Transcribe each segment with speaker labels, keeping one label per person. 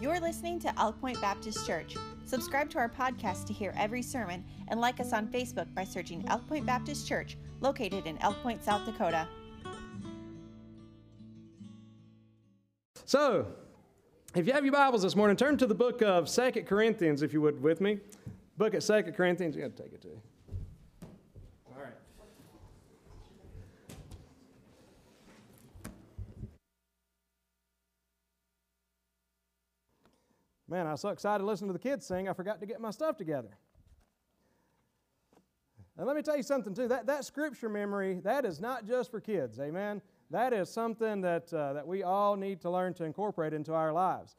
Speaker 1: You're listening to Elk Point Baptist Church. Subscribe to our podcast to hear every sermon and like us on Facebook by searching Elk Point Baptist Church, located in Elk Point, South Dakota.
Speaker 2: So, if you have your Bibles this morning, turn to the book of Second Corinthians, if you would, with me. Book at Second Corinthians. You got to take it to All Man, I was so excited to listen to the kids sing, I forgot to get my stuff together. And let me tell you something, too. That, that scripture memory, that is not just for kids, amen? That is something that, uh, that we all need to learn to incorporate into our lives.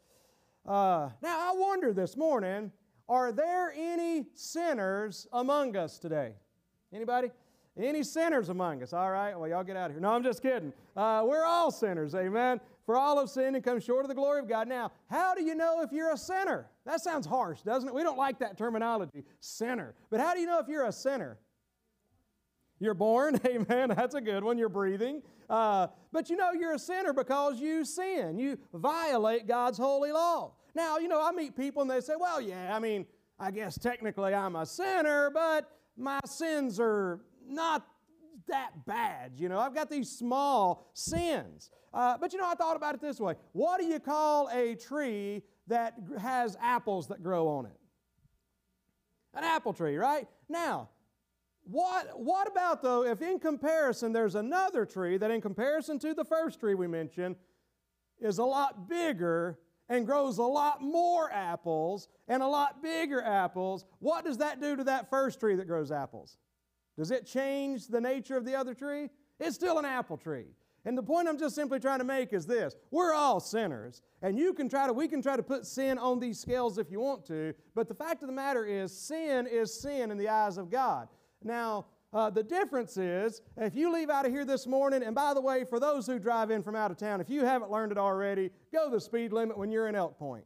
Speaker 2: Uh, now, I wonder this morning, are there any sinners among us today? Anybody? Any sinners among us? All right, well, y'all get out of here. No, I'm just kidding. Uh, we're all sinners, amen. For all have sinned and come short of the glory of God. Now, how do you know if you're a sinner? That sounds harsh, doesn't it? We don't like that terminology, sinner. But how do you know if you're a sinner? You're born, amen. That's a good one. You're breathing. Uh, but you know you're a sinner because you sin. You violate God's holy law. Now, you know, I meet people and they say, well, yeah, I mean, I guess technically I'm a sinner, but my sins are not that bad. You know, I've got these small sins. Uh, but you know, I thought about it this way What do you call a tree that has apples that grow on it? An apple tree, right? Now, what, what about though if in comparison there's another tree that, in comparison to the first tree we mentioned, is a lot bigger and grows a lot more apples and a lot bigger apples? What does that do to that first tree that grows apples? Does it change the nature of the other tree? It's still an apple tree. And the point I'm just simply trying to make is this we're all sinners. And you can try to, we can try to put sin on these scales if you want to, but the fact of the matter is, sin is sin in the eyes of God. Now, uh, the difference is, if you leave out of here this morning, and by the way, for those who drive in from out of town, if you haven't learned it already, go the speed limit when you're in Elk Point.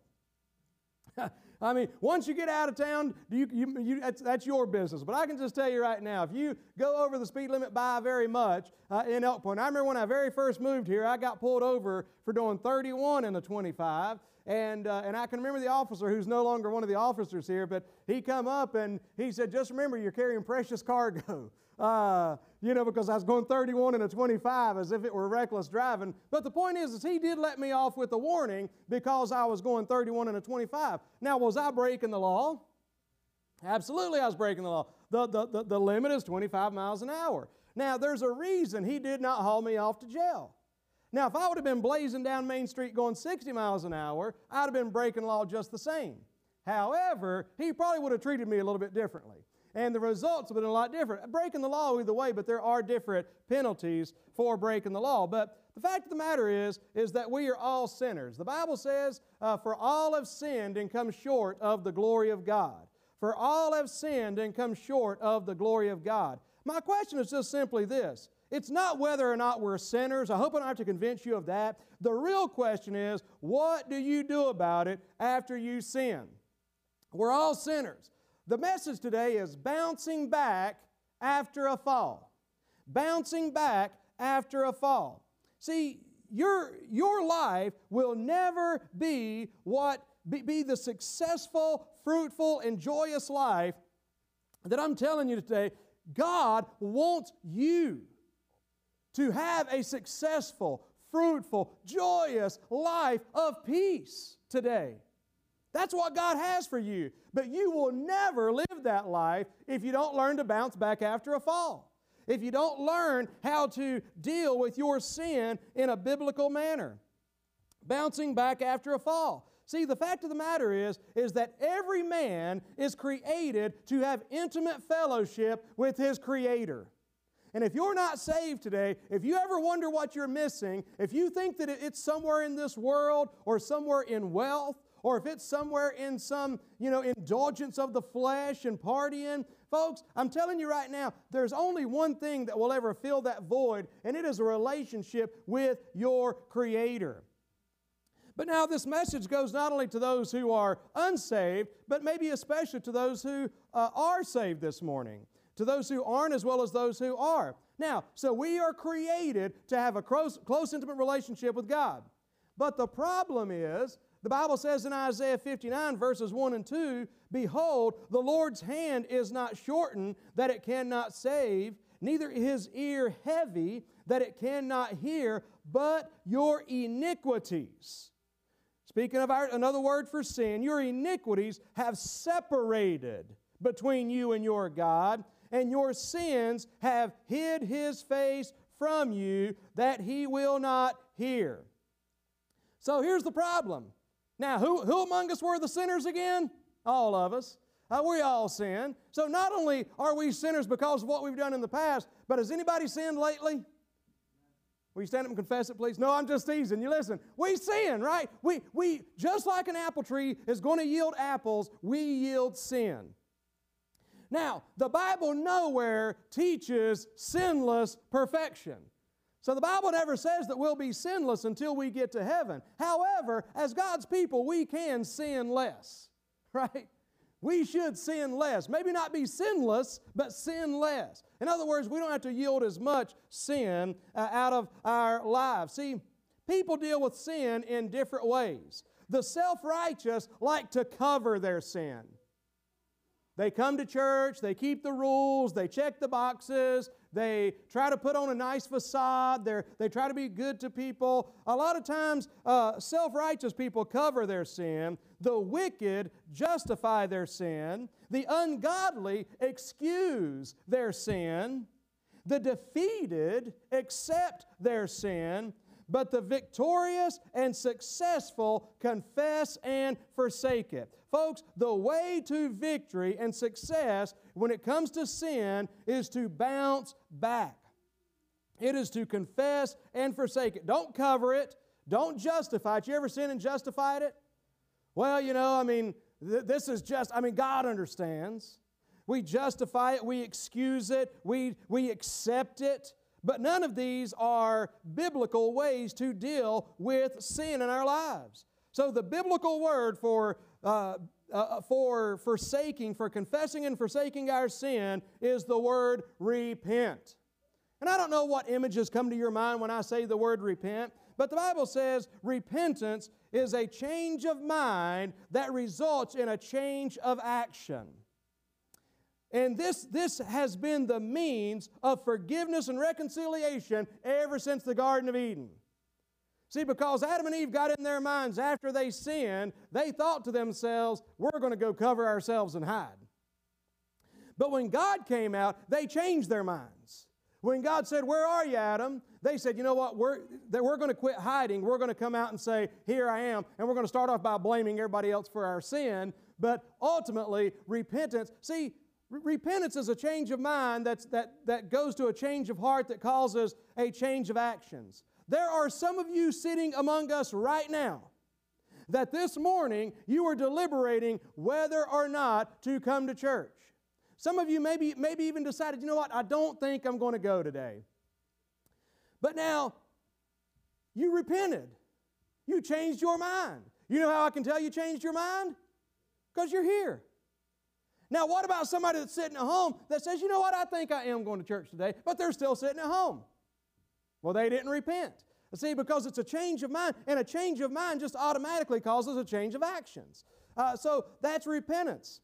Speaker 2: I mean, once you get out of town, you, you, you, that's, that's, your business. But I can just tell you right now, if you go over the speed limit by very much uh, in Elk Point, I remember when I very first moved here, I got pulled over for doing 31 in the 25. And, uh, and I can remember the officer who's no longer one of the officers here, but he come up and he said, just remember you're carrying precious cargo. Uh, you know, because I was going 31 and a 25 as if it were reckless driving. But the point is, is he did let me off with a warning because I was going 31 and a 25. Now, was I breaking the law? Absolutely, I was breaking the law. The, the, the, the limit is 25 miles an hour. Now, there's a reason he did not haul me off to jail. Now, if I would have been blazing down Main Street going 60 miles an hour, I'd have been breaking law just the same. However, he probably would have treated me a little bit differently. And the results have been a lot different. Breaking the law either way, but there are different penalties for breaking the law. But the fact of the matter is, is that we are all sinners. The Bible says, uh, for all have sinned and come short of the glory of God. For all have sinned and come short of the glory of God. My question is just simply this it's not whether or not we're sinners. I hope I don't have to convince you of that. The real question is, what do you do about it after you sin? We're all sinners. The message today is bouncing back after a fall. Bouncing back after a fall. See, your, your life will never be what be, be the successful, fruitful, and joyous life that I'm telling you today. God wants you to have a successful, fruitful, joyous life of peace today. That's what God has for you. But you will never live that life if you don't learn to bounce back after a fall. If you don't learn how to deal with your sin in a biblical manner. Bouncing back after a fall. See, the fact of the matter is, is that every man is created to have intimate fellowship with his Creator. And if you're not saved today, if you ever wonder what you're missing, if you think that it's somewhere in this world or somewhere in wealth, or if it's somewhere in some, you know, indulgence of the flesh and partying, folks, I'm telling you right now, there's only one thing that will ever fill that void, and it is a relationship with your Creator. But now this message goes not only to those who are unsaved, but maybe especially to those who uh, are saved this morning to those who aren't as well as those who are. Now, so we are created to have a close, close intimate relationship with God. But the problem is The Bible says in Isaiah 59, verses 1 and 2 Behold, the Lord's hand is not shortened that it cannot save, neither his ear heavy that it cannot hear, but your iniquities. Speaking of our, another word for sin, your iniquities have separated between you and your God, and your sins have hid his face from you that he will not hear. So here's the problem. Now, who, who among us were the sinners again? All of us. Uh, we all sin. So not only are we sinners because of what we've done in the past, but has anybody sinned lately? Will you stand up and confess it, please? No, I'm just teasing you. Listen, we sin, right? We, we just like an apple tree is going to yield apples, we yield sin. Now, the Bible nowhere teaches sinless perfection. So the Bible never says that we'll be sinless until we get to heaven. However, as God's people, we can sin less, right? We should sin less. Maybe not be sinless, but sin less. In other words, we don't have to yield as much sin uh, out of our lives. See, people deal with sin in different ways. The self righteous like to cover their sin. They come to church, they keep the rules, they check the boxes, they try to put on a nice facade, they they try to be good to people. A lot of times, uh, self righteous people cover their sin, the wicked justify their sin, the ungodly excuse their sin, the defeated accept their sin, but the victorious and successful confess and forsake it. Folks, the way to victory and success when it comes to sin is to bounce back. It is to confess and forsake it. Don't cover it. Don't justify it. You ever sin and justified it? Well, you know, I mean, th- this is just, I mean, God understands. We justify it, we excuse it, we, we accept it. But none of these are biblical ways to deal with sin in our lives. So the biblical word for, uh, uh, for forsaking, for confessing and forsaking our sin is the word repent. And I don't know what images come to your mind when I say the word repent, but the Bible says repentance is a change of mind that results in a change of action. And this, this has been the means of forgiveness and reconciliation ever since the Garden of Eden. See, because Adam and Eve got in their minds after they sinned, they thought to themselves, we're going to go cover ourselves and hide. But when God came out, they changed their minds. When God said, Where are you, Adam? They said, You know what? We're, we're going to quit hiding. We're going to come out and say, Here I am. And we're going to start off by blaming everybody else for our sin. But ultimately, repentance. See, repentance is a change of mind that's, that, that goes to a change of heart that causes a change of actions. There are some of you sitting among us right now that this morning you are deliberating whether or not to come to church. Some of you maybe, maybe even decided, you know what, I don't think I'm going to go today. But now, you repented. You changed your mind. You know how I can tell you changed your mind? Because you're here. Now, what about somebody that's sitting at home that says, you know what, I think I am going to church today, but they're still sitting at home? Well, they didn't repent. See, because it's a change of mind, and a change of mind just automatically causes a change of actions. Uh, so that's repentance.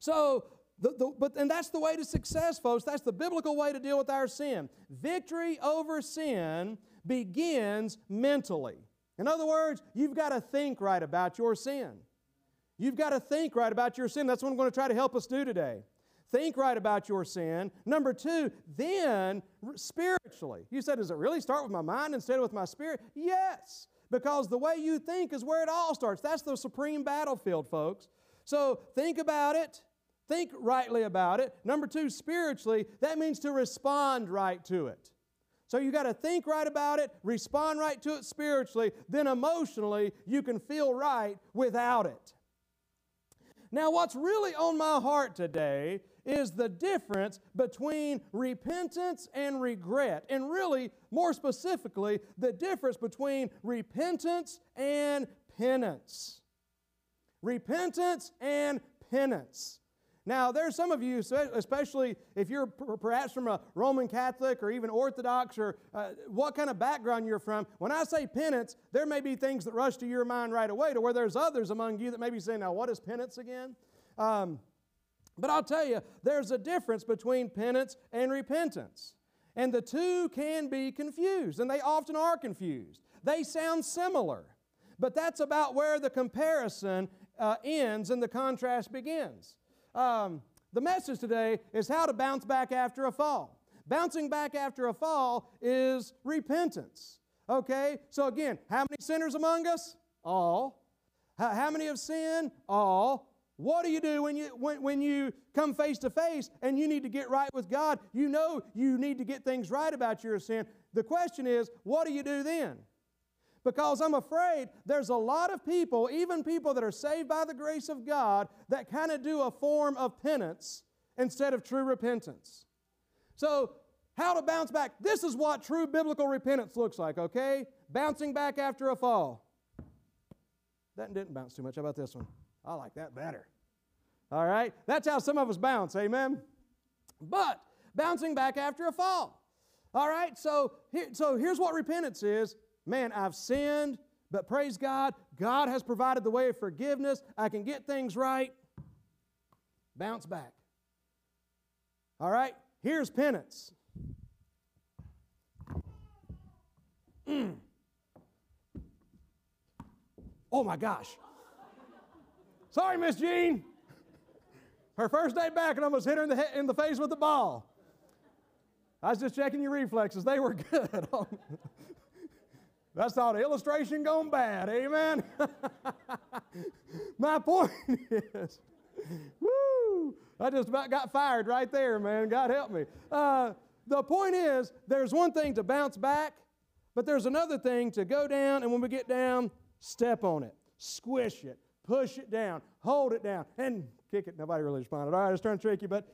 Speaker 2: So, the, the, but and that's the way to success, folks. That's the biblical way to deal with our sin. Victory over sin begins mentally. In other words, you've got to think right about your sin. You've got to think right about your sin. That's what I'm going to try to help us do today. Think right about your sin. Number two, then spiritually. You said, does it really start with my mind instead of with my spirit? Yes, because the way you think is where it all starts. That's the supreme battlefield, folks. So think about it. Think rightly about it. Number two, spiritually, that means to respond right to it. So you got to think right about it, respond right to it spiritually, then emotionally, you can feel right without it. Now, what's really on my heart today is the difference between repentance and regret. And really, more specifically, the difference between repentance and penance. Repentance and penance. Now, there's some of you, especially if you're perhaps from a Roman Catholic or even Orthodox or uh, what kind of background you're from, when I say penance, there may be things that rush to your mind right away to where there's others among you that may be saying, now, what is penance again? Um, but I'll tell you, there's a difference between penance and repentance. And the two can be confused, and they often are confused. They sound similar, but that's about where the comparison uh, ends and the contrast begins. Um, the message today is how to bounce back after a fall. Bouncing back after a fall is repentance. Okay? So again, how many sinners among us? All. How, many have sinned? All. What do you do when you, when, when you come face to face and you need to get right with God? You know you need to get things right about your sin. The question is, what do you do then? Because I'm afraid there's a lot of people, even people that are saved by the grace of God, that kind of do a form of penance instead of true repentance. So, how to bounce back? This is what true biblical repentance looks like, okay? Bouncing back after a fall. That didn't bounce too much. How about this one? I like that better. All right? That's how some of us bounce, amen? But bouncing back after a fall. All right? So, here, so here's what repentance is man, I've sinned, but praise God, God has provided the way of forgiveness. I can get things right. Bounce back. All right, here's penance. Mm. Oh my gosh. Sorry, Miss Jean. Her first day back, and I almost hit her in the, in the face with the ball. I was just checking your reflexes. They were good. That's not the illustration gone bad. Amen. My point is, woo, I just about got fired right there, man. God help me. Uh, the point is, there's one thing to bounce back, but there's another thing to go down, and when we get down, step on it, squish it, push it down, hold it down, and kick it. Nobody really responded. All right, it's trying to trick you, but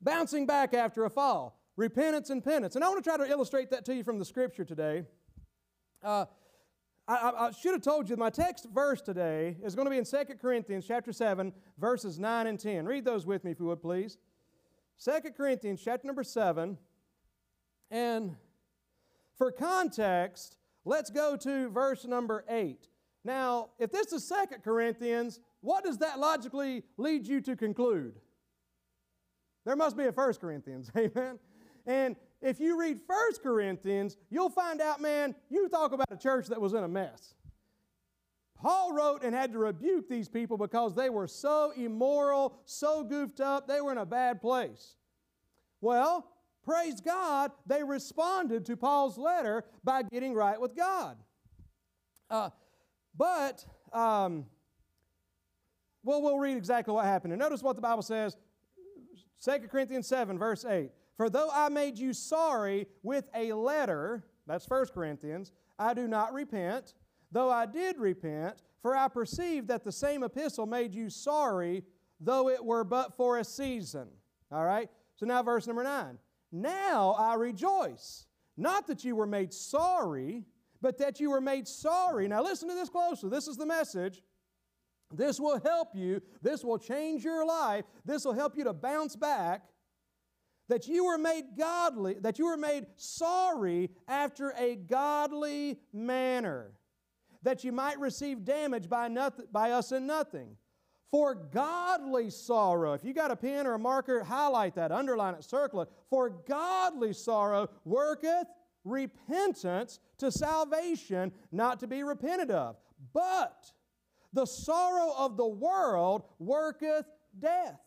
Speaker 2: bouncing back after a fall repentance and penance. And I want to try to illustrate that to you from the scripture today. Uh, I, I, should have told you my text verse today is going to be in 2 Corinthians chapter 7, verses 9 and 10. Read those with me if you would, please. 2 Corinthians chapter number 7. And for context, let's go to verse number 8. Now, if this is 2 Corinthians, what does that logically lead you to conclude? There must be a 1 Corinthians, amen? And if you read First Corinthians, you'll find out, man, you talk about a church that was in a mess. Paul wrote and had to rebuke these people because they were so immoral, so goofed up, they were in a bad place. Well, praise God, they responded to Paul's letter by getting right with God. Uh, but, um, well, we'll read exactly what happened. And notice what the Bible says 2 Corinthians 7, verse 8. For though I made you sorry with a letter, that's 1 Corinthians, I do not repent, though I did repent, for I perceived that the same epistle made you sorry, though it were but for a season. All right? So now, verse number 9. Now I rejoice, not that you were made sorry, but that you were made sorry. Now listen to this closely. This is the message. This will help you. This will change your life. This will help you to bounce back that you were made godly, that you were made sorry after a godly manner, that you might receive damage by, nothing, by us in nothing. For godly sorrow, if you got a pen or a marker, highlight that, underline it, circle it. For godly sorrow worketh repentance to salvation, not to be repented of. But the sorrow of the world worketh death.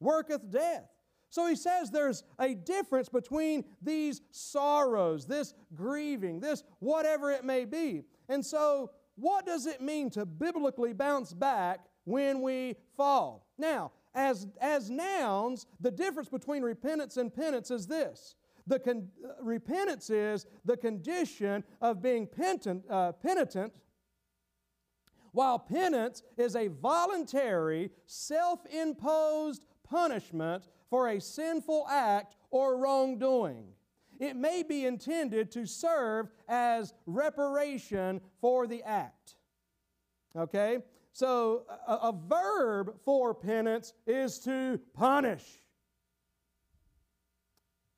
Speaker 2: Worketh death. So he says there's a difference between these sorrows, this grieving, this whatever it may be. And so, what does it mean to biblically bounce back when we fall? Now, as, as nouns, the difference between repentance and penance is this. The con- uh, repentance is the condition of being penitent, uh, penitent, while penance is a voluntary, self imposed punishment for a sinful act or wrongdoing. It may be intended to serve as reparation for the act. Okay? so a, a verb for penance is to punish.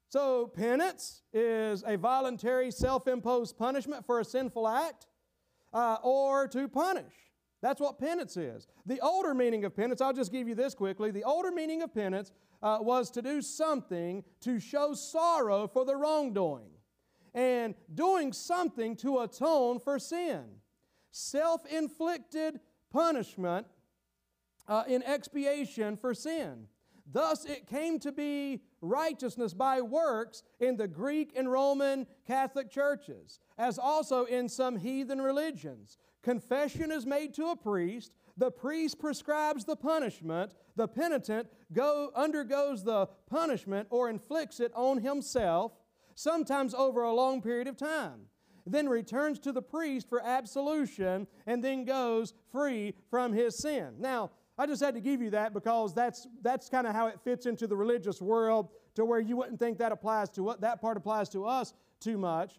Speaker 2: So, penance is a voluntary self imposed punishment for a sinful act uh, or to punish. That's what penance is. The older meaning of penance, I'll just give you this quickly. The older meaning of penance uh, was to do something to show sorrow for the wrongdoing and doing something to atone for sin. Self inflicted punishment uh, in expiation for sin. Thus, it came to be righteousness by works in the Greek and Roman Catholic churches, as also in some heathen religions. Confession is made to a priest. The priest prescribes the punishment. The penitent go, undergoes the punishment or inflicts it on himself, sometimes over a long period of time. Then returns to the priest for absolution and then goes free from his sin. Now, I just had to give you that because that's, that's kind of how it fits into the religious world to where you wouldn't think that applies to what that part applies to us too much.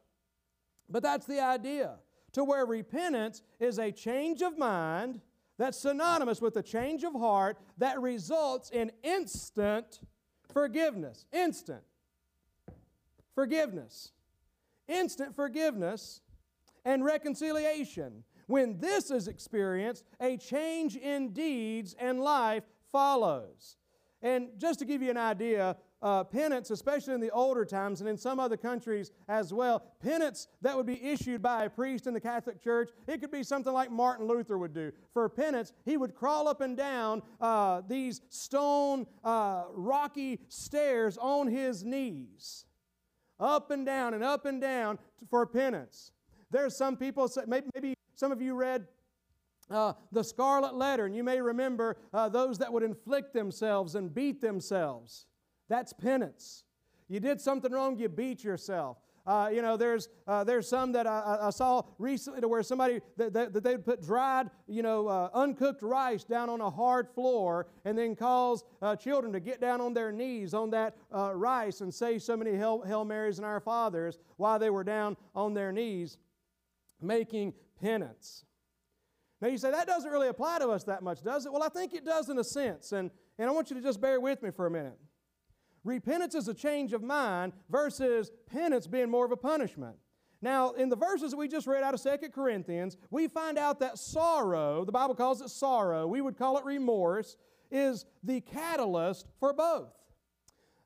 Speaker 2: But that's the idea. To where repentance is a change of mind that's synonymous with a change of heart that results in instant forgiveness. Instant forgiveness. Instant forgiveness and reconciliation. When this is experienced, a change in deeds and life follows. And just to give you an idea, uh, penance, especially in the older times and in some other countries as well, penance that would be issued by a priest in the Catholic Church, it could be something like Martin Luther would do. For penance, he would crawl up and down uh, these stone, uh, rocky stairs on his knees, up and down and up and down for penance. There's some people, maybe, maybe some of you read uh, the Scarlet Letter, and you may remember uh, those that would inflict themselves and beat themselves. That's penance. You did something wrong, you beat yourself. Uh, you know, there's, uh, there's some that I, I, saw recently to where somebody, that, that, that they'd put dried, you know, uh, uncooked rice down on a hard floor and then cause uh, children to get down on their knees on that rice and say so many Hail, Hail Marys and Our Fathers while they were down on their knees making penance. Now you say, that doesn't really apply to us that much, does it? Well, I think it does in a sense, and, and I want you to just bear with me for a minute. Repentance is a change of mind versus penance being more of a punishment. Now, in the verses that we just read out of Second Corinthians, we find out that sorrow, the Bible calls it sorrow, we would call it remorse, is the catalyst for both.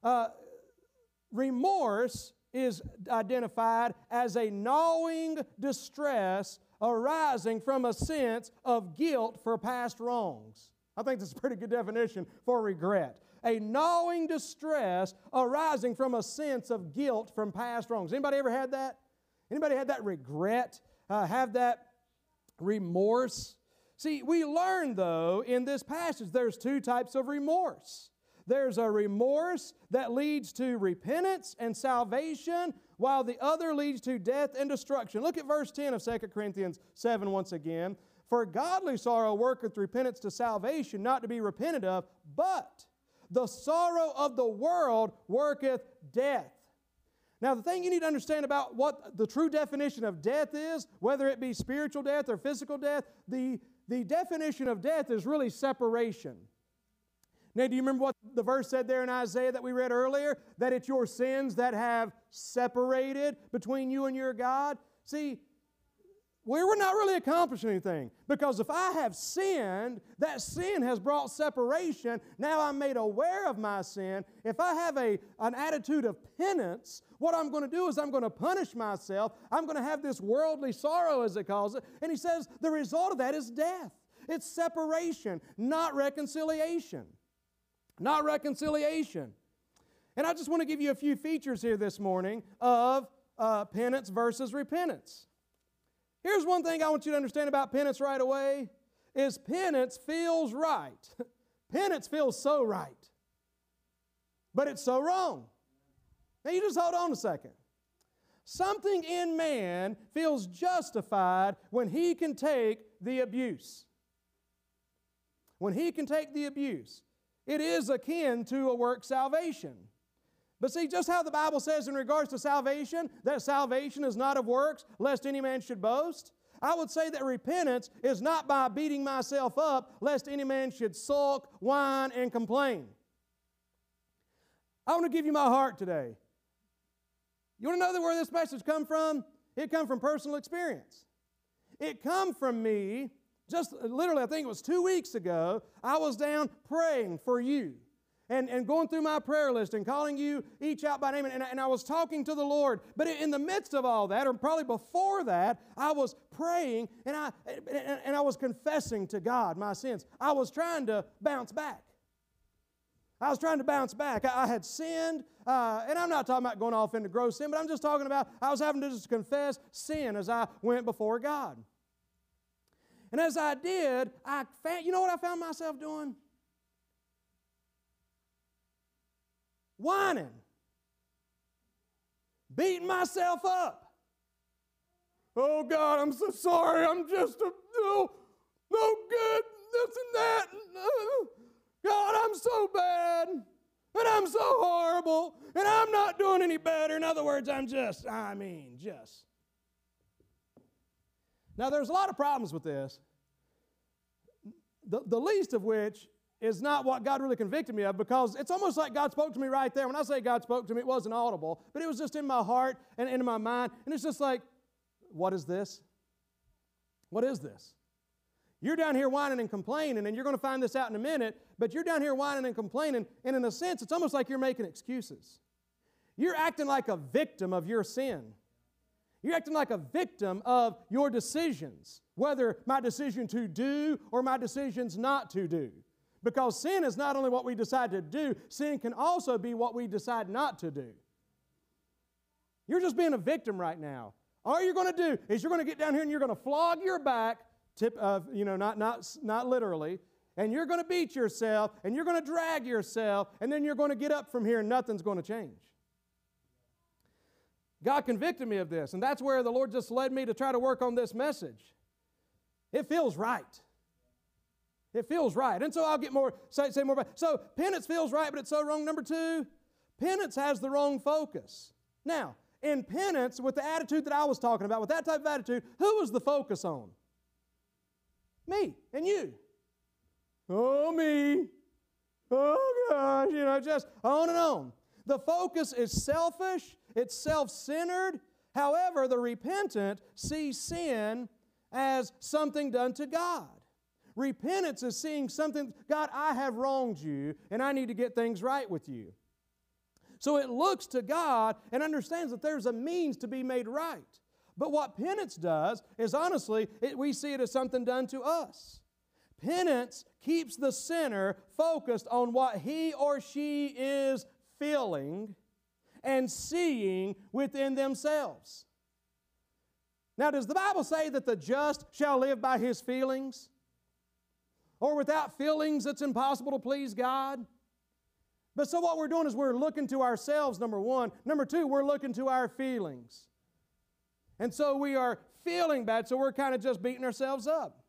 Speaker 2: Uh, remorse is identified as a gnawing distress arising from a sense of guilt for past wrongs. I think that's a pretty good definition for regret. A gnawing distress arising from a sense of guilt from past wrongs. Anybody ever had that? Anybody had that regret? Uh, have that remorse? See, we learn though in this passage there's two types of remorse. There's a remorse that leads to repentance and salvation, while the other leads to death and destruction. Look at verse 10 of 2 Corinthians 7 once again. For godly sorrow worketh repentance to salvation, not to be repented of, but the sorrow of the world worketh death. Now, the thing you need to understand about what the true definition of death is, whether it be spiritual death or physical death, the, the definition of death is really separation. Now, do you remember what the verse said there in Isaiah that we read earlier? That it's your sins that have separated between you and your God? See, we were not really accomplishing anything because if I have sinned, that sin has brought separation. Now I'm made aware of my sin. If I have a, an attitude of penance, what I'm going to do is I'm going to punish myself. I'm going to have this worldly sorrow, as it calls it. And he says the result of that is death. It's separation, not reconciliation not reconciliation. And I just want to give you a few features here this morning of uh, penance versus repentance. Here's one thing I want you to understand about penance right away is penance feels right. penance feels so right. But it's so wrong. Now you just hold on a second. Something in man feels justified when he can take the abuse. When he can take the abuse. It is akin to a work salvation. But see, just how the Bible says in regards to salvation, that salvation is not of works, lest any man should boast. I would say that repentance is not by beating myself up, lest any man should sulk, whine, and complain. I want to give you my heart today. You want to know where this message come from? It come from personal experience. It come from me just literally, I think it was two weeks ago, I was down praying for you and, and going through my prayer list and calling you each out by name. And, and I was talking to the Lord. But in the midst of all that, or probably before that, I was praying and I, and, and I was confessing to God my sins. I was trying to bounce back. I was trying to bounce back. I, I had sinned, uh, and I'm not talking about going off into gross sin, but I'm just talking about I was having to just confess sin as I went before God. And as I did, I found, you know what I found myself doing? Whining, beating myself up. Oh God, I'm so sorry. I'm just a no, no good, this and that. God, I'm so bad. And I'm so horrible. And I'm not doing any better. In other words, I'm just, I mean, just. Now, there's a lot of problems with this, the, the least of which is not what God really convicted me of because it's almost like God spoke to me right there. When I say God spoke to me, it wasn't audible, but it was just in my heart and in my mind. And it's just like, what is this? What is this? You're down here whining and complaining, and you're going to find this out in a minute, but you're down here whining and complaining, and in a sense, it's almost like you're making excuses. You're acting like a victim of your sin. You're acting like a victim of your decisions, whether my decision to do or my decisions not to do. Because sin is not only what we decide to do, sin can also be what we decide not to do. You're just being a victim right now. All you're going to do is you're going to get down here and you're going to flog your back, tip, uh, you know, not, not, not literally, and you're going to beat yourself and you're going to drag yourself, and then you're going to get up from here and nothing's going to change. God convicted me of this, and that's where the Lord just led me to try to work on this message. It feels right. It feels right. And so I'll get more, say, say more about So penance feels right, but it's so wrong. Number two, penance has the wrong focus. Now, in penance, with the attitude that I was talking about, with that type of attitude, who was the focus on? Me and you. Oh, me. Oh, gosh. You know, just on and on. The focus is selfish it's self centered. However, the repentant sees sin as something done to God. Repentance is seeing something, God, I have wronged you and I need to get things right with you. So it looks to God and understands that there's a means to be made right. But what penance does is honestly, it, we see it as something done to us. Penance keeps the sinner focused on what he or she is feeling and seeing within themselves. Now, does the Bible say that the just shall live by his feelings? Or without feelings, it's impossible to please God? But so what we're doing is we're looking to ourselves, number one. Number two, we're looking to our feelings. And so we are feeling bad, so we're kind of just beating ourselves up.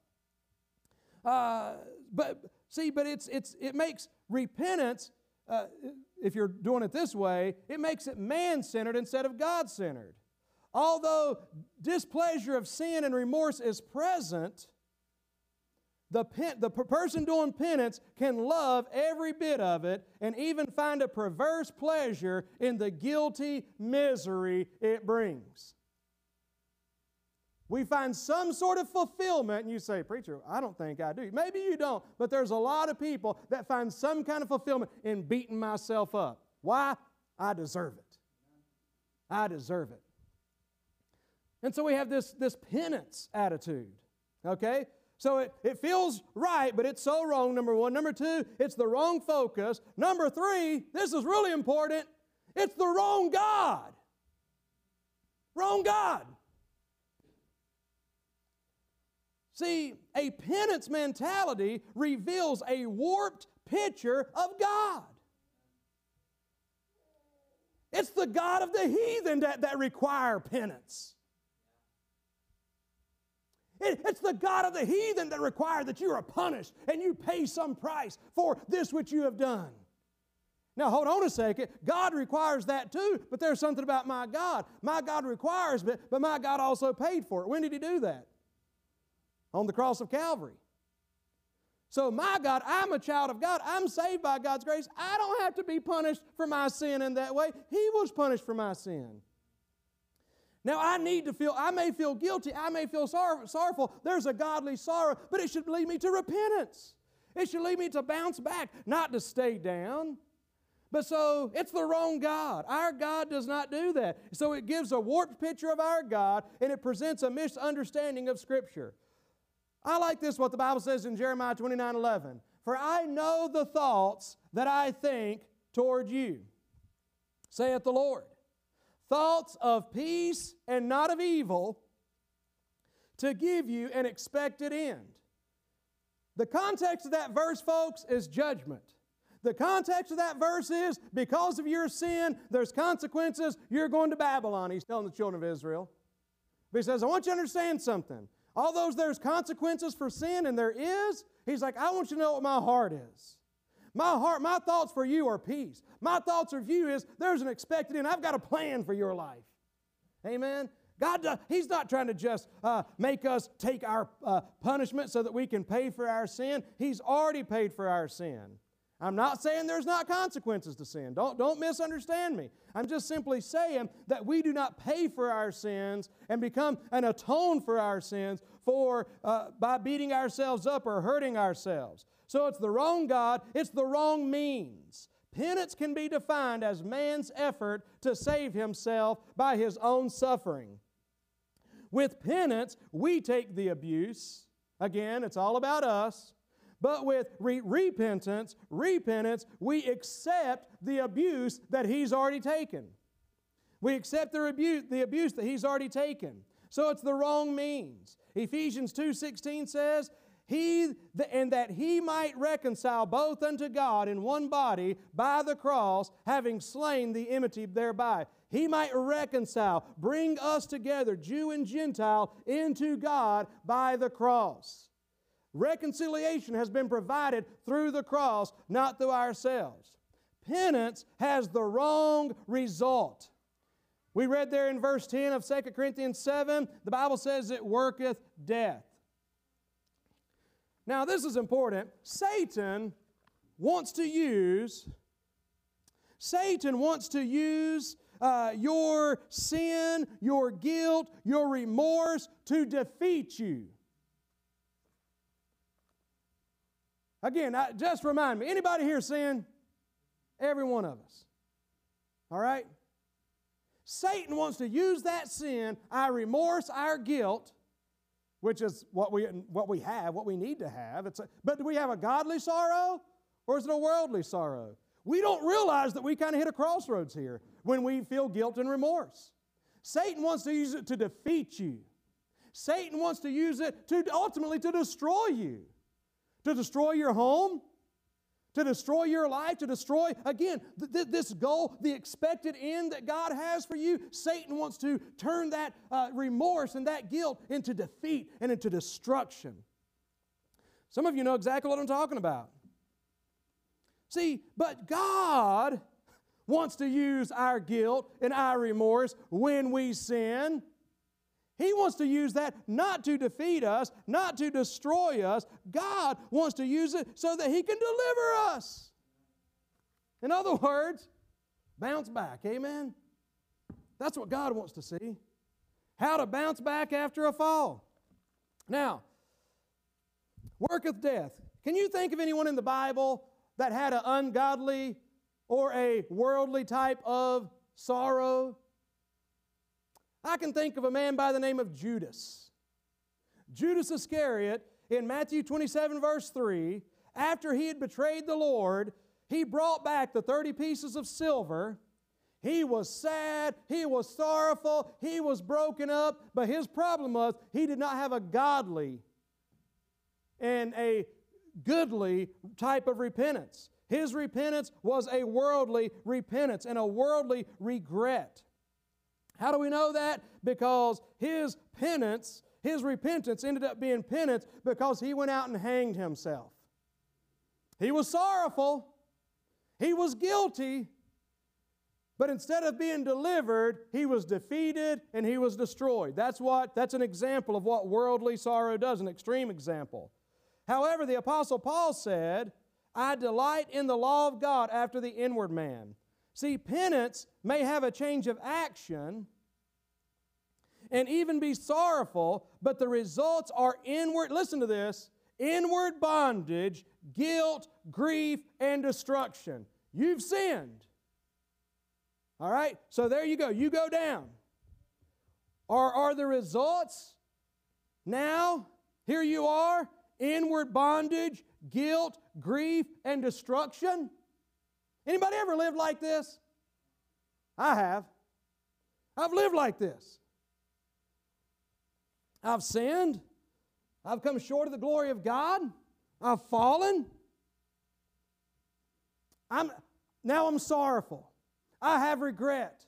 Speaker 2: Uh, but see, but it's, it's, it makes repentance uh, if you're doing it this way, it makes it man centered instead of God centered. Although displeasure of sin and remorse is present, the, pen, the person doing penance can love every bit of it and even find a perverse pleasure in the guilty misery it brings we find some sort of fulfillment, and you say, Preacher, I don't think I do. Maybe you don't, but there's a lot of people that find some kind of fulfillment in beating myself up. Why? I deserve it. I deserve it. And so we have this, this penance attitude, okay? So it, it feels right, but it's so wrong, number one. Number two, it's the wrong focus. Number three, this is really important, it's the wrong God. Wrong God. See, a penance mentality reveals a warped picture of God. It's the God of the heathen that, that require penance. It, it's the God of the heathen that require that you are punished and you pay some price for this which you have done. Now, hold on a second. God requires that too, but there's something about my God. My God requires, but, but my God also paid for it. When did He do that? On the cross of Calvary. So, my God, I'm a child of God. I'm saved by God's grace. I don't have to be punished for my sin in that way. He was punished for my sin. Now, I need to feel, I may feel guilty, I may feel sor- sorrowful. There's a godly sorrow, but it should lead me to repentance. It should lead me to bounce back, not to stay down. But so it's the wrong God. Our God does not do that. So it gives a warped picture of our God and it presents a misunderstanding of Scripture. I like this, what the Bible says in Jeremiah 29 11. For I know the thoughts that I think toward you, saith the Lord. Thoughts of peace and not of evil, to give you an expected end. The context of that verse, folks, is judgment. The context of that verse is because of your sin, there's consequences. You're going to Babylon, he's telling the children of Israel. But he says, I want you to understand something. Although there's consequences for sin, and there is, he's like, I want you to know what my heart is. My heart, my thoughts for you are peace. My thoughts of you is there's an expected end. I've got a plan for your life. Amen. God, uh, He's not trying to just uh, make us take our uh, punishment so that we can pay for our sin. He's already paid for our sin. I'm not saying there's not consequences to sin. Don't, don't misunderstand me. I'm just simply saying that we do not pay for our sins and become an atone for our sins for, uh, by beating ourselves up or hurting ourselves. So it's the wrong God, it's the wrong means. Penance can be defined as man's effort to save himself by his own suffering. With penance, we take the abuse. Again, it's all about us. But with re- repentance, repentance, we accept the abuse that he's already taken. We accept the, rebu- the abuse that he's already taken. So it's the wrong means. Ephesians 2:16 says, he and that he might reconcile both unto God in one body by the cross, having slain the enmity thereby. He might reconcile, bring us together, Jew and Gentile, into God by the cross. Reconciliation has been provided through the cross, not through ourselves. Penance has the wrong result. We read there in verse 10 of 2 Corinthians 7, the Bible says it worketh death. Now, this is important. Satan wants to use, Satan wants to use uh, your sin, your guilt, your remorse to defeat you. Again, I, just remind me anybody here sin? Every one of us. All right? Satan wants to use that sin, our remorse, our guilt, which is what we, what we have, what we need to have. It's a, but do we have a godly sorrow or is it a worldly sorrow? We don't realize that we kind of hit a crossroads here when we feel guilt and remorse. Satan wants to use it to defeat you. Satan wants to use it to ultimately to destroy you to destroy your home, to destroy your life, to destroy, again, th- th- this goal, the expected end that God has for you. Satan wants to turn that uh, remorse and that guilt into defeat and into destruction. Some of you know exactly what I'm talking about. See, but God wants to use our guilt and our remorse when we sin he wants to use that not to defeat us, not to destroy us. God wants to use it so that He can deliver us. In other words, bounce back. Amen? That's what God wants to see. How to bounce back after a fall. Now, worketh death. Can you think of anyone in the Bible that had an ungodly or a worldly type of sorrow? I can think of a man by the name of Judas. Judas Iscariot, in Matthew 27, verse 3, after he had betrayed the Lord, he brought back the 30 pieces of silver. He was sad, he was sorrowful, he was broken up, but his problem was he did not have a godly and a goodly type of repentance. His repentance was a worldly repentance and a worldly regret. How do we know that? Because his penance, his repentance ended up being penance because he went out and hanged himself. He was sorrowful, he was guilty, But instead of being delivered, he was defeated and he was destroyed. That's what that's an example of what worldly sorrow does, an extreme example. However, the apostle Paul said, "I delight in the law of God after the inward man." See, penance may have a change of action and even be sorrowful, but the results are inward. Listen to this inward bondage, guilt, grief, and destruction. You've sinned. All right? So there you go. You go down. Are, are the results now? Here you are, inward bondage, guilt, grief, and destruction. Anybody ever lived like this? I have. I've lived like this. I've sinned. I've come short of the glory of God. I've fallen. I'm now I'm sorrowful. I have regret.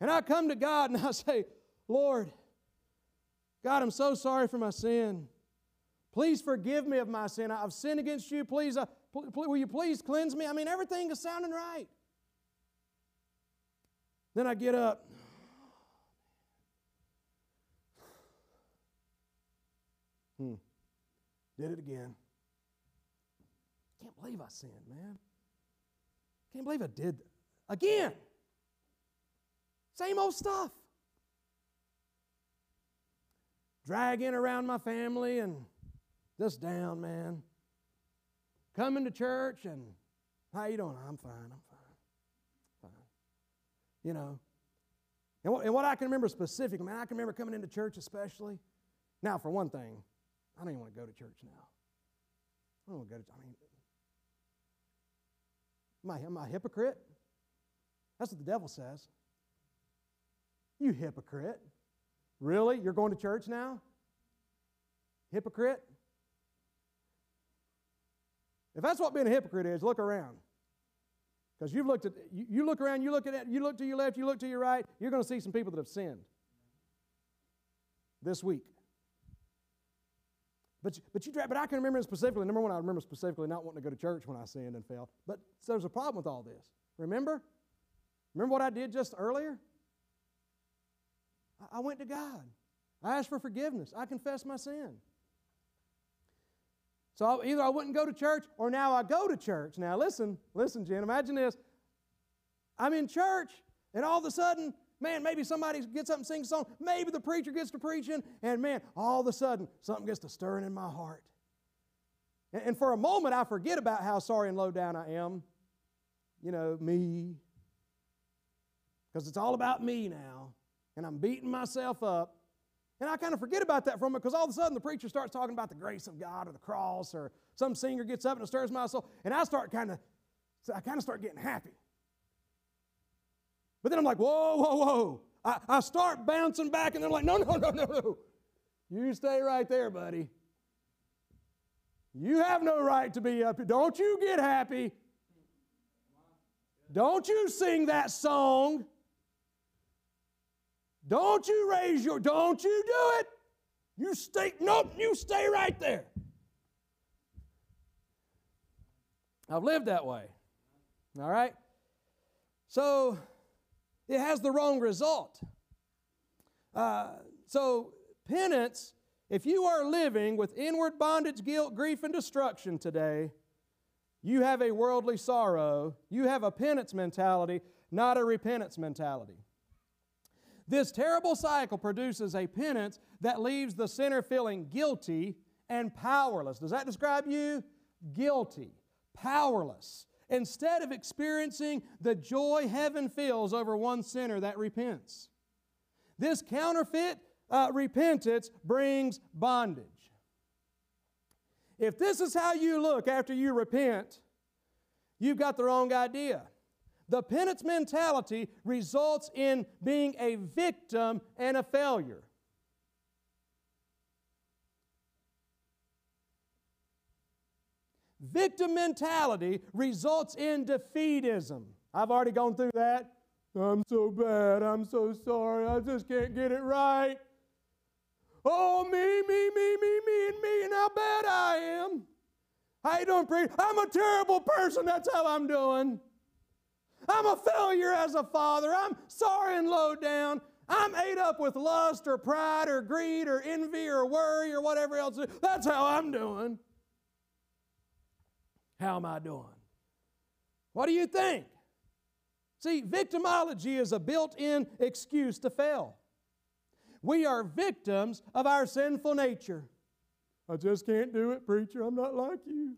Speaker 2: And I come to God and I say, Lord, God, I'm so sorry for my sin. Please forgive me of my sin. I've sinned against you. Please, uh, pl- pl- will you please cleanse me? I mean, everything is sounding right. Then I get up. Hmm. Did it again. Can't believe I sinned, man. Can't believe I did that. Again. Same old stuff. Dragging around my family and just down, man. Coming to church and how you doing? I'm fine. I'm fine. Fine. You know. And what, and what I can remember specifically, man, I can remember coming into church especially. Now, for one thing, I don't even want to go to church now. I don't want to go to. I mean, am I, am I a hypocrite? That's what the devil says. You hypocrite. Really? You're going to church now? Hypocrite? If that's what being a hypocrite is, look around. Because you've looked at you, you look around, you look at you look to your left, you look to your right, you're going to see some people that have sinned this week. But, but, you, but I can remember specifically, number one, I remember specifically not wanting to go to church when I sinned and failed. But so there's a problem with all this. Remember? Remember what I did just earlier? I went to God. I asked for forgiveness. I confessed my sin. So either I wouldn't go to church or now I go to church. Now listen, listen, Jen, imagine this. I'm in church and all of a sudden, man, maybe somebody gets up and sings a song. Maybe the preacher gets to preaching and man, all of a sudden something gets to stirring in my heart. And for a moment I forget about how sorry and low down I am. You know, me, because it's all about me now, and I'm beating myself up. And I kind of forget about that from it because all of a sudden the preacher starts talking about the grace of God or the cross, or some singer gets up and it stirs my soul, and I start kind of, I kind of start getting happy. But then I'm like, whoa, whoa, whoa. I, I start bouncing back, and they're like, no, no, no, no, no. You stay right there, buddy. You have no right to be up here. Don't you get happy. Don't you sing that song. Don't you raise your, don't you do it. You stay, nope, you stay right there. I've lived that way. All right? So it has the wrong result. Uh, so, penance, if you are living with inward bondage, guilt, grief, and destruction today, you have a worldly sorrow. You have a penance mentality, not a repentance mentality. This terrible cycle produces a penance that leaves the sinner feeling guilty and powerless. Does that describe you? Guilty, powerless, instead of experiencing the joy heaven feels over one sinner that repents. This counterfeit uh, repentance brings bondage. If this is how you look after you repent, you've got the wrong idea. The penance mentality results in being a victim and a failure. Victim mentality results in defeatism. I've already gone through that. I'm so bad. I'm so sorry. I just can't get it right. Oh, me, me, me, me, me, and me, and how bad I am. How you doing, preacher? I'm a terrible person. That's how I'm doing. I'm a failure as a father. I'm sorry and low down. I'm ate up with lust or pride or greed or envy or worry or whatever else. That's how I'm doing. How am I doing? What do you think? See, victimology is a built in excuse to fail. We are victims of our sinful nature. I just can't do it, preacher. I'm not like you.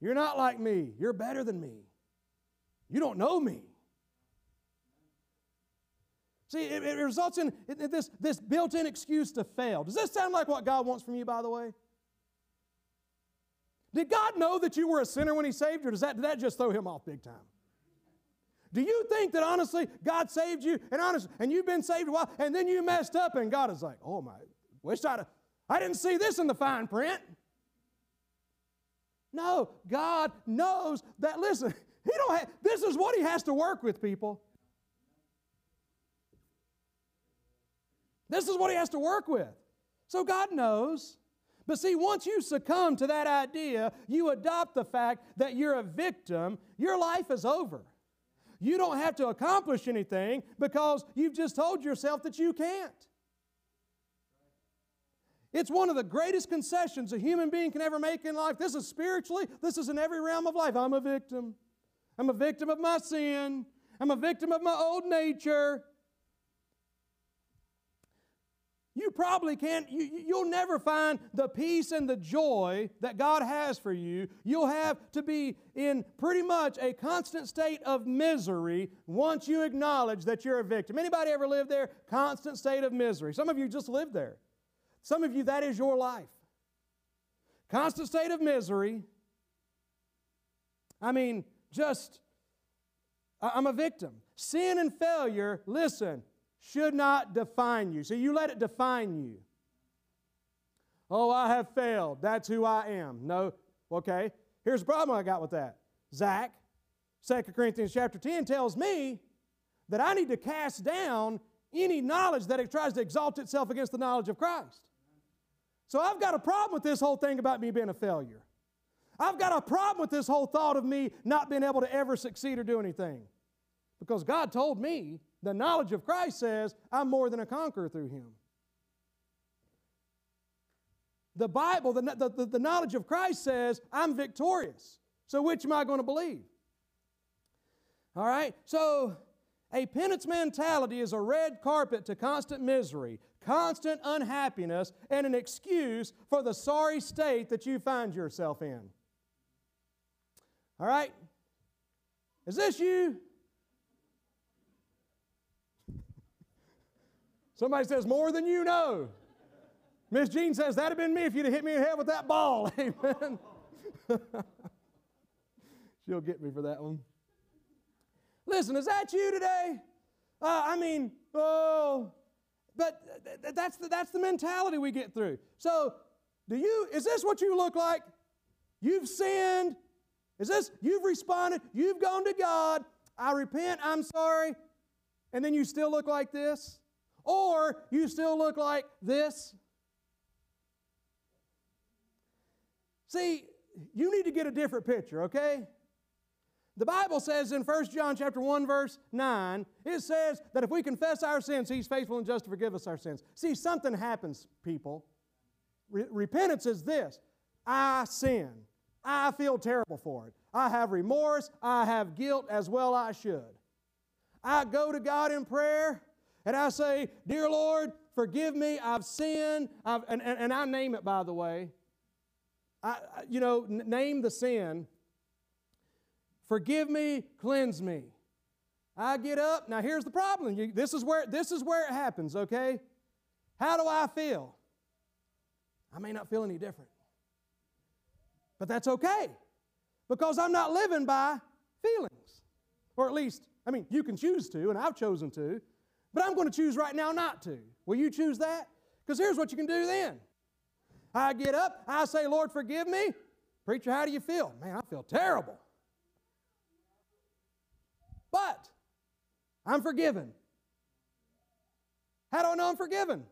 Speaker 2: You're not like me. You're better than me. You don't know me. See, it, it results in this, this built in excuse to fail. Does this sound like what God wants from you, by the way? Did God know that you were a sinner when He saved you, or does that, did that just throw Him off big time? Do you think that honestly God saved you and honest and you've been saved a while and then you messed up and God is like, oh my, wish I'd I didn't see this in the fine print. No, God knows that. Listen, He don't. Have, this is what He has to work with, people. This is what He has to work with. So God knows. But see, once you succumb to that idea, you adopt the fact that you're a victim, your life is over. You don't have to accomplish anything because you've just told yourself that you can't. It's one of the greatest concessions a human being can ever make in life. This is spiritually, this is in every realm of life. I'm a victim. I'm a victim of my sin. I'm a victim of my old nature. You probably can't, you, you'll never find the peace and the joy that God has for you. You'll have to be in pretty much a constant state of misery once you acknowledge that you're a victim. Anybody ever lived there? Constant state of misery. Some of you just live there. Some of you, that is your life. Constant state of misery. I mean, just, I'm a victim. Sin and failure, listen, should not define you. So you let it define you. Oh, I have failed. That's who I am. No, okay. Here's the problem I got with that. Zach, 2 Corinthians chapter 10 tells me that I need to cast down any knowledge that it tries to exalt itself against the knowledge of Christ. So I've got a problem with this whole thing about me being a failure. I've got a problem with this whole thought of me not being able to ever succeed or do anything. Because God told me the knowledge of Christ says I'm more than a conqueror through him. The Bible, the, the, the knowledge of Christ says I'm victorious. So which am I going to believe? All right? So a penance mentality is a red carpet to constant misery, constant unhappiness, and an excuse for the sorry state that you find yourself in. All right? Is this you? Somebody says, More than you know. Miss Jean says, That'd have been me if you'd have hit me in the head with that ball. Amen. She'll get me for that one. Listen, is that you today? Uh, I mean, oh, but th- that's, the, that's the mentality we get through. So, do you, is this what you look like? You've sinned. Is this, you've responded, you've gone to God, I repent, I'm sorry, and then you still look like this? Or you still look like this. See, you need to get a different picture, okay? The Bible says in 1 John chapter 1 verse 9, it says that if we confess our sins, he's faithful and just to forgive us our sins. See, something happens, people. Re- repentance is this. I sin. I feel terrible for it. I have remorse. I have guilt as well I should. I go to God in prayer and I say, Dear Lord, forgive me, I've sinned, I've, and, and, and I name it, by the way. I, you know, n- name the sin. Forgive me, cleanse me. I get up. Now here's the problem. You, this is where this is where it happens, okay? How do I feel? I may not feel any different. But that's okay. Because I'm not living by feelings. Or at least, I mean, you can choose to, and I've chosen to. But I'm going to choose right now not to. Will you choose that? Because here's what you can do then. I get up, I say, Lord, forgive me. Preacher, how do you feel? Man, I feel terrible. But I'm forgiven. How do I know I'm forgiven?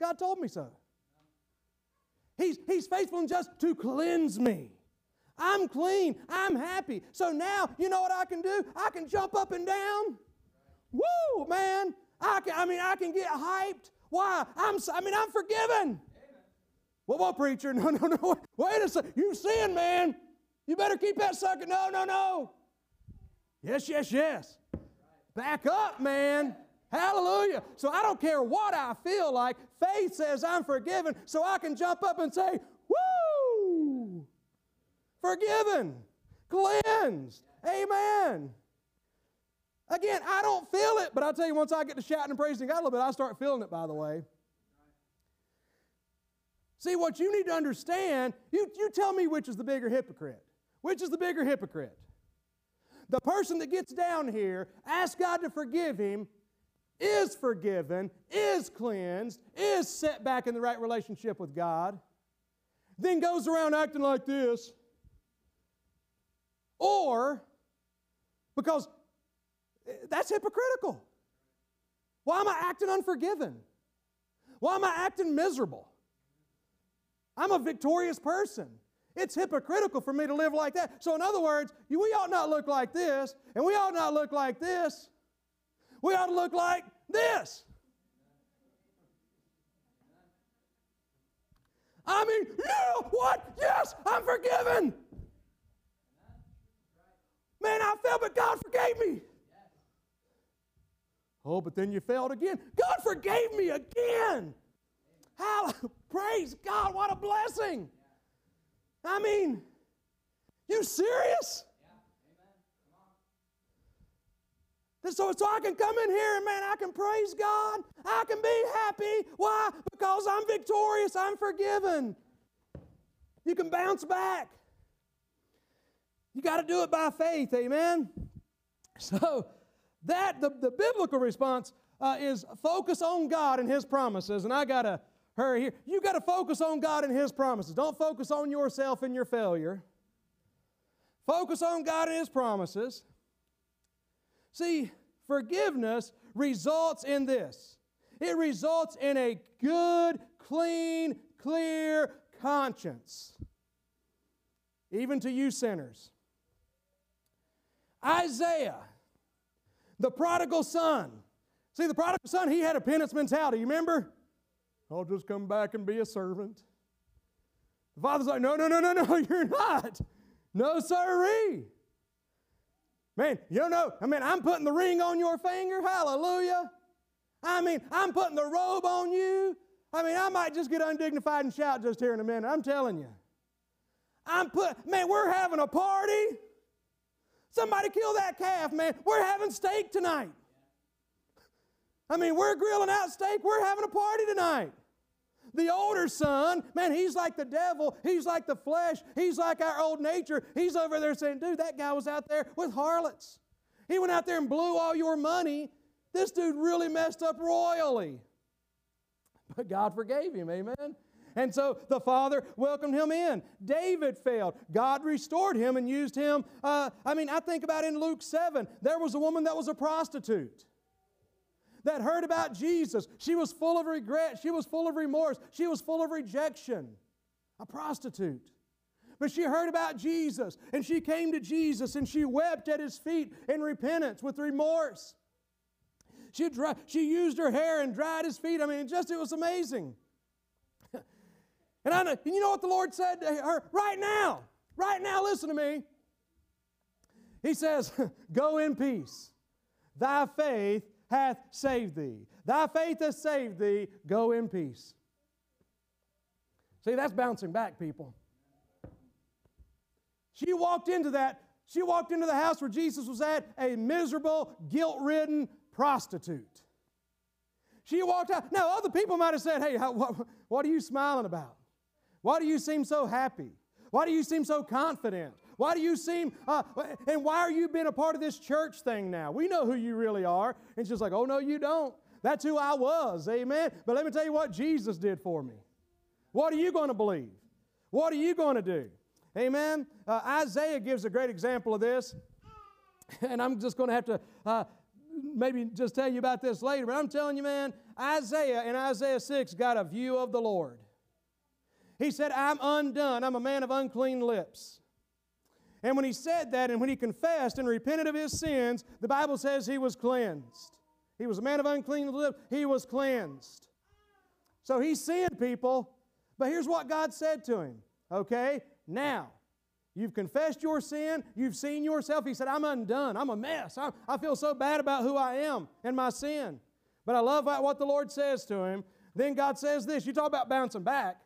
Speaker 2: God told me so. He's, he's faithful and just to cleanse me. I'm clean. I'm happy. So now, you know what I can do? I can jump up and down. Woo, man. I can, I mean, I can get hyped. Why? I'm, I mean, I'm forgiven. Well, what, preacher? No, no, no. Wait a second. You sin, man. You better keep that sucker. No, no, no. Yes, yes, yes. Back up, man. Hallelujah. So I don't care what I feel like. Faith says I'm forgiven, so I can jump up and say, Woo! Forgiven, cleansed. Amen. Again, I don't feel it, but I'll tell you, once I get to shouting and praising God a little bit, I start feeling it, by the way. See, what you need to understand, you, you tell me which is the bigger hypocrite. Which is the bigger hypocrite? The person that gets down here, asks God to forgive him, is forgiven, is cleansed, is set back in the right relationship with God, then goes around acting like this. Or, because that's hypocritical. Why am I acting unforgiven? Why am I acting miserable? I'm a victorious person. It's hypocritical for me to live like that. So, in other words, we ought not look like this, and we ought not look like this. We ought to look like this. I mean, yeah, what? Yes, I'm forgiven. Man, I fell, but God forgave me. Oh, but then you failed again. God forgave me again. How praise God, what a blessing. I mean, you serious? So, so I can come in here and man, I can praise God. I can be happy. Why? Because I'm victorious. I'm forgiven. You can bounce back. You got to do it by faith, amen? So that the, the biblical response uh, is focus on God and His promises. And I got to hurry here. You got to focus on God and His promises. Don't focus on yourself and your failure. Focus on God and His promises. See, forgiveness results in this it results in a good, clean, clear conscience, even to you sinners. Isaiah, the prodigal son. See, the prodigal son, he had a penance mentality. You remember? I'll just come back and be a servant. The father's like, no, no, no, no, no, you're not. No, sirree. Man, you know, I mean, I'm putting the ring on your finger. Hallelujah. I mean, I'm putting the robe on you. I mean, I might just get undignified and shout just here in a minute. I'm telling you. I'm put, man, we're having a party. Somebody kill that calf, man. We're having steak tonight. I mean, we're grilling out steak. We're having a party tonight. The older son, man, he's like the devil. He's like the flesh. He's like our old nature. He's over there saying, dude, that guy was out there with harlots. He went out there and blew all your money. This dude really messed up royally. But God forgave him, amen? And so the father welcomed him in. David failed. God restored him and used him. Uh, I mean, I think about in Luke 7, there was a woman that was a prostitute that heard about Jesus. She was full of regret. She was full of remorse. She was full of rejection. A prostitute. But she heard about Jesus and she came to Jesus and she wept at his feet in repentance with remorse. She, dry, she used her hair and dried his feet. I mean, just it was amazing. And I know, and you know what the Lord said to her? Right now, right now, listen to me. He says, Go in peace. Thy faith hath saved thee. Thy faith has saved thee. Go in peace. See, that's bouncing back, people. She walked into that, she walked into the house where Jesus was at, a miserable, guilt ridden prostitute. She walked out. Now, other people might have said, Hey, what, what are you smiling about? Why do you seem so happy? Why do you seem so confident? Why do you seem, uh, and why are you being a part of this church thing now? We know who you really are. And she's like, oh, no, you don't. That's who I was. Amen. But let me tell you what Jesus did for me. What are you going to believe? What are you going to do? Amen. Uh, Isaiah gives a great example of this. And I'm just going to have to uh, maybe just tell you about this later. But I'm telling you, man, Isaiah in Isaiah 6 got a view of the Lord. He said, I'm undone. I'm a man of unclean lips. And when he said that and when he confessed and repented of his sins, the Bible says he was cleansed. He was a man of unclean lips, he was cleansed. So he's seeing people, but here's what God said to him. Okay? Now, You've confessed your sin. You've seen yourself. He said, I'm undone. I'm a mess. i i feel so bad about who I am and my sin. But I love what the Lord says to him. Then God says this You talk about bouncing back.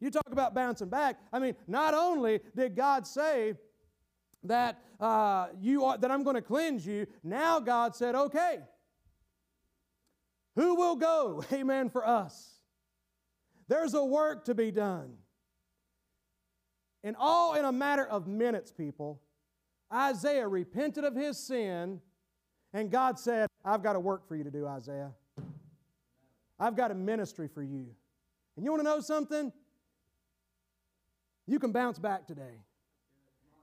Speaker 2: You talk about bouncing back. I mean, not only did God say that, uh, you are, that I'm going to cleanse you, now God said, okay, who will go, amen, for us? There's a work to be done. And all in a matter of minutes, people, Isaiah repented of his sin, and God said, I've got a work for you to do, Isaiah. I've got a ministry for you. And you want to know something? You can bounce back today.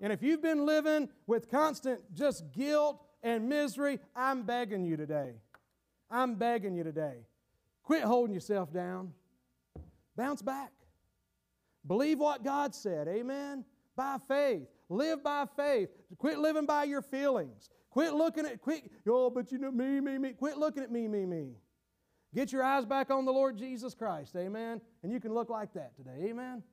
Speaker 2: And if you've been living with constant just guilt and misery, I'm begging you today. I'm begging you today. Quit holding yourself down. Bounce back. Believe what God said. Amen. By faith. Live by faith. Quit living by your feelings. Quit looking at, quit, oh, but you know, me, me, me. Quit looking at me, me, me. Get your eyes back on the Lord Jesus Christ. Amen. And you can look like that today. Amen.